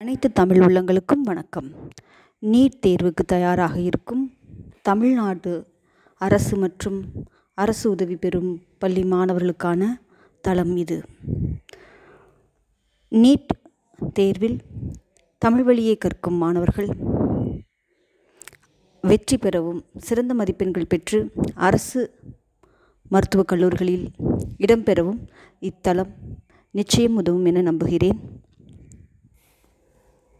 அனைத்து தமிழ் உள்ளங்களுக்கும் வணக்கம். நீட் தேர்வுக்கு தயாராக இருக்கும் தமிழ்நாடு அரசு மற்றும் அரசு உதவி பெறும் பள்ளி மாணவர்களுக்கான தளம் இது. நீட் தேர்வில் தமிழ் வழியை கற்கும் மாணவர்கள் வெற்றி பெறவும் சிறந்த மதிப்பெண்கள் பெற்று அரசு மருத்துவக் கல்லூரிகளில் இடம்பெறவும் இத்தளம் நிச்சயம் உதவும் என நம்புகிறேன்.